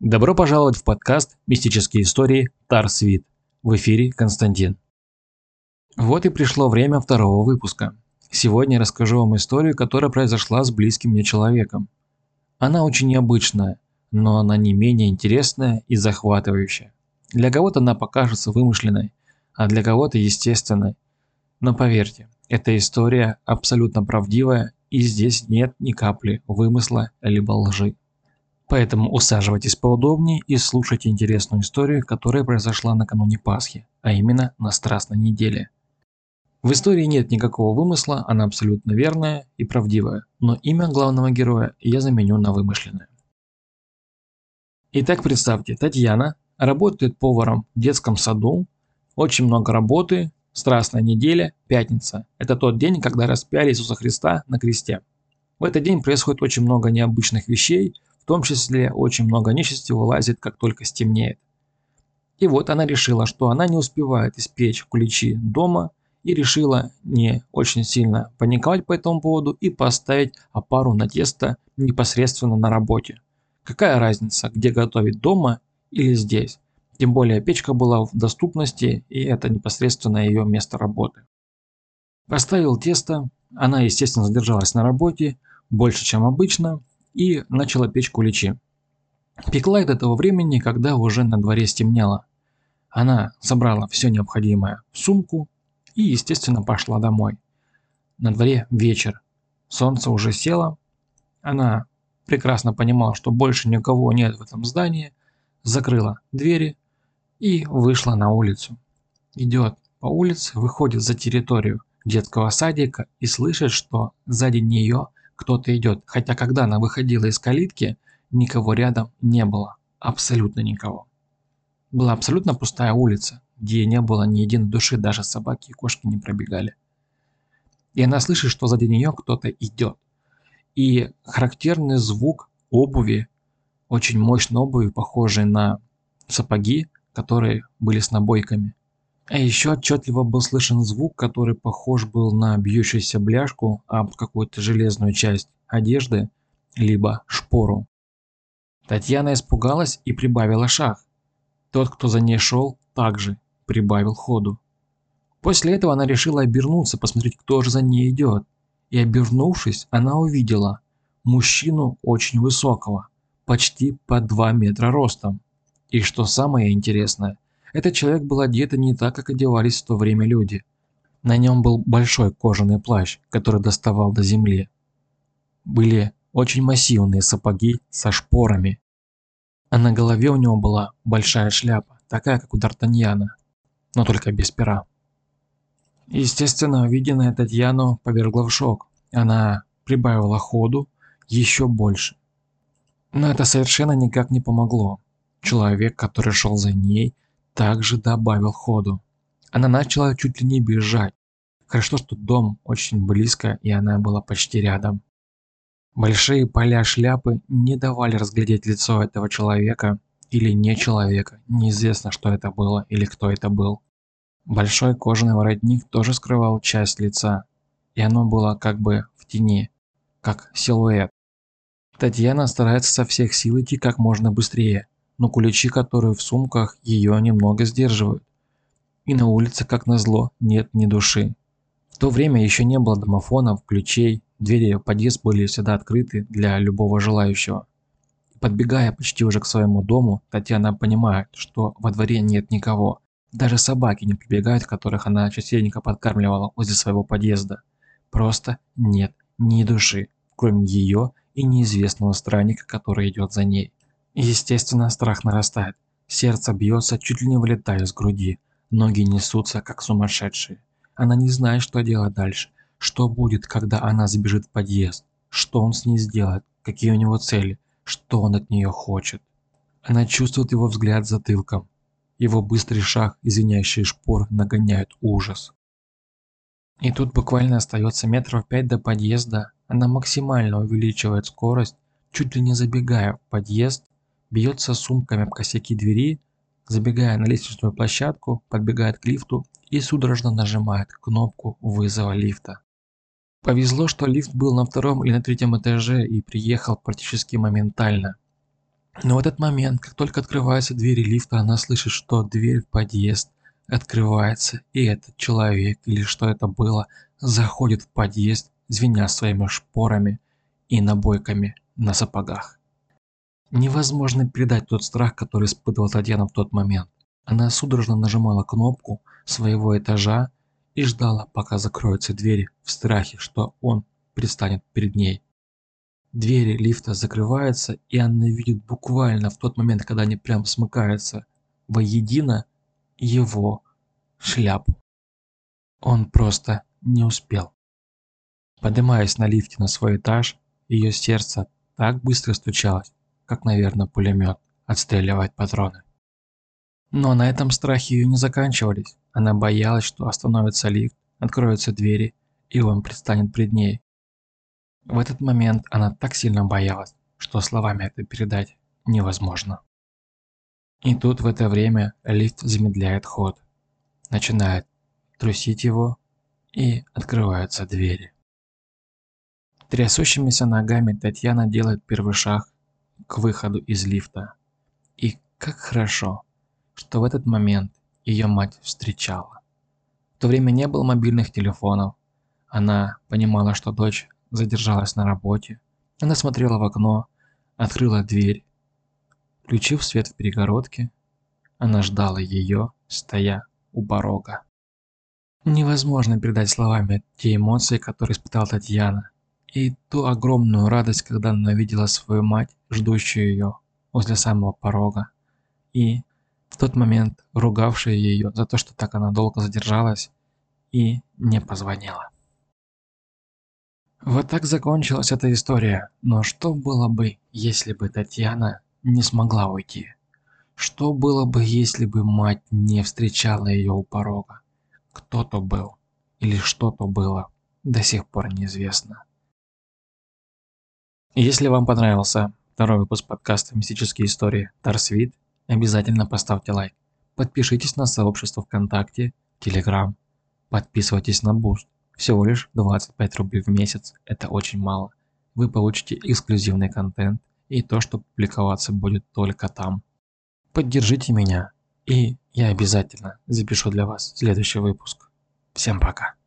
Добро пожаловать в подкаст «Мистические истории Тарсвит». В эфире Константин. Вот и пришло время второго выпуска. Сегодня я расскажу вам историю, которая произошла с близким мне человеком. Она очень необычная, но она не менее интересная и захватывающая. Для кого-то она покажется вымышленной, а для кого-то естественной. Но поверьте, эта история абсолютно правдивая и здесь нет ни капли вымысла либо лжи. Поэтому усаживайтесь поудобнее и слушайте интересную историю, которая произошла накануне Пасхи, а именно на Страстной неделе. В истории нет никакого вымысла, она абсолютно верная и правдивая, но имя главного героя я заменю на вымышленное. Итак, представьте, Татьяна работает поваром в детском саду, очень много работы, Страстная неделя, пятница. Это тот день, когда распяли Иисуса Христа на кресте. В этот день происходит очень много необычных вещей, в том числе очень много нечисти вылазит, как только стемнеет. И вот она решила, что она не успевает испечь куличи дома, и решила не очень сильно паниковать по этому поводу и поставить опару на тесто непосредственно на работе. Какая разница, где готовить дома или здесь? Тем более печка была в доступности, и это непосредственно ее место работы. Поставил тесто, она, естественно, задержалась на работе больше, чем обычно, и начала печь куличи. Пекла до того времени, когда уже на дворе стемнело. Она собрала все необходимое в сумку и, естественно, пошла домой. На дворе вечер. Солнце уже село. Она прекрасно понимала, что больше никого нет в этом здании, закрыла двери, и вышла на улицу. Идет по улице, выходит за территорию детского садика и слышит, что сзади нее кто-то идет, хотя когда она выходила из калитки, никого рядом не было, абсолютно никого. Была абсолютно пустая улица, где не было ни единой души, даже собаки и кошки не пробегали. И она слышит, что сзади нее кто-то идет. И характерный звук обуви, очень мощной обуви, похожей на сапоги, которые были с набойками. А еще отчетливо был слышен звук, который похож был на бьющуюся бляшку об какую-то железную часть одежды, либо шпору. Татьяна испугалась и прибавила шаг. Тот, кто за ней шел, также прибавил ходу. После этого она решила обернуться, посмотреть, кто же за ней идет. И обернувшись, она увидела мужчину очень высокого, почти по 2 метра ростом. И что самое интересное, этот человек был одет не так, как одевались в то время люди. На нем был большой кожаный плащ, который доставал до земли. Были очень массивные сапоги со шпорами. А на голове у него была большая шляпа, такая, как у Д'Артаньяна, но только без пера. Естественно, увиденная Татьяну повергла в шок. Она прибавила ходу еще больше. Но это совершенно никак не помогло. Человек, который шел за ней, также добавил ходу. Она начала чуть ли не бежать. Хорошо, что дом очень близко, и она была почти рядом. Большие поля шляпы не давали разглядеть лицо этого человека или не человека. Неизвестно, что это было или кто это был. Большой кожаный воротник тоже скрывал часть лица, и оно было как бы в тени, как силуэт. Татьяна старается со всех сил идти как можно быстрее, но куличи, которые в сумках, ее немного сдерживают. И на улице, как назло, нет ни души. В то время еще не было домофонов, ключей, двери в подъезд были всегда открыты для любого желающего. Подбегая почти уже к своему дому, Татьяна понимает, что во дворе нет никого. Даже собаки не прибегают, которых она частенько подкармливала возле своего подъезда. Просто нет ни души, кроме ее и неизвестного странника, который идет за ней. Естественно, страх нарастает. Сердце бьется, чуть ли не вылетая из груди. Ноги несутся, как сумасшедшие. Она не знает, что делать дальше. Что будет, когда она забежит в подъезд? Что он с ней сделает? Какие у него цели? Что он от нее хочет? Она чувствует его взгляд затылком. Его быстрый шаг и звенящие шпор нагоняют ужас. И тут буквально остается метров пять до подъезда. Она максимально увеличивает скорость, чуть ли не забегая в подъезд, бьется сумками об косяки двери, забегая на лестничную площадку, подбегает к лифту и судорожно нажимает кнопку вызова лифта. Повезло, что лифт был на втором или на третьем этаже и приехал практически моментально. Но в этот момент, как только открываются двери лифта, она слышит, что дверь в подъезд открывается, и этот человек, или что это было, заходит в подъезд, звеня своими шпорами и набойками на сапогах. Невозможно передать тот страх, который испытывала Татьяна в тот момент. Она судорожно нажимала кнопку своего этажа и ждала, пока закроются двери, в страхе, что он предстанет перед ней. Двери лифта закрываются, и она видит буквально в тот момент, когда они прям смыкаются воедино, его шляпу. Он просто не успел. Поднимаясь на лифте на свой этаж, ее сердце так быстро стучалось, как, наверное, пулемет отстреливает патроны. Но на этом страхи ее не заканчивались. Она боялась, что остановится лифт, откроются двери, и он предстанет пред ней. В этот момент она так сильно боялась, что словами это передать невозможно. И тут в это время лифт замедляет ход, начинает трусить его, и открываются двери. Трясущимися ногами Татьяна делает первый шаг к выходу из лифта. И как хорошо, что в этот момент ее мать встречала. В то время не было мобильных телефонов. Она понимала, что дочь задержалась на работе. Она смотрела в окно, открыла дверь. Включив свет в перегородке, она ждала ее, стоя у порога. Невозможно передать словами те эмоции, которые испытала Татьяна, и ту огромную радость, когда она видела свою мать, ждущую ее возле самого порога, и в тот момент ругавшая ее за то, что так она долго задержалась и не позвонила. Вот так закончилась эта история, но что было бы, если бы Татьяна не смогла уйти? Что было бы, если бы мать не встречала ее у порога? Кто-то был или что-то было, до сих пор неизвестно. Если вам понравился второй выпуск подкаста «Мистические истории Тарсвит», обязательно поставьте лайк. Подпишитесь на сообщество ВКонтакте, Телеграм. Подписывайтесь на Буст. Всего лишь 25 рублей в месяц, это очень мало. Вы получите эксклюзивный контент и то, что публиковаться будет только там. Поддержите меня, и я обязательно запишу для вас следующий выпуск. Всем пока.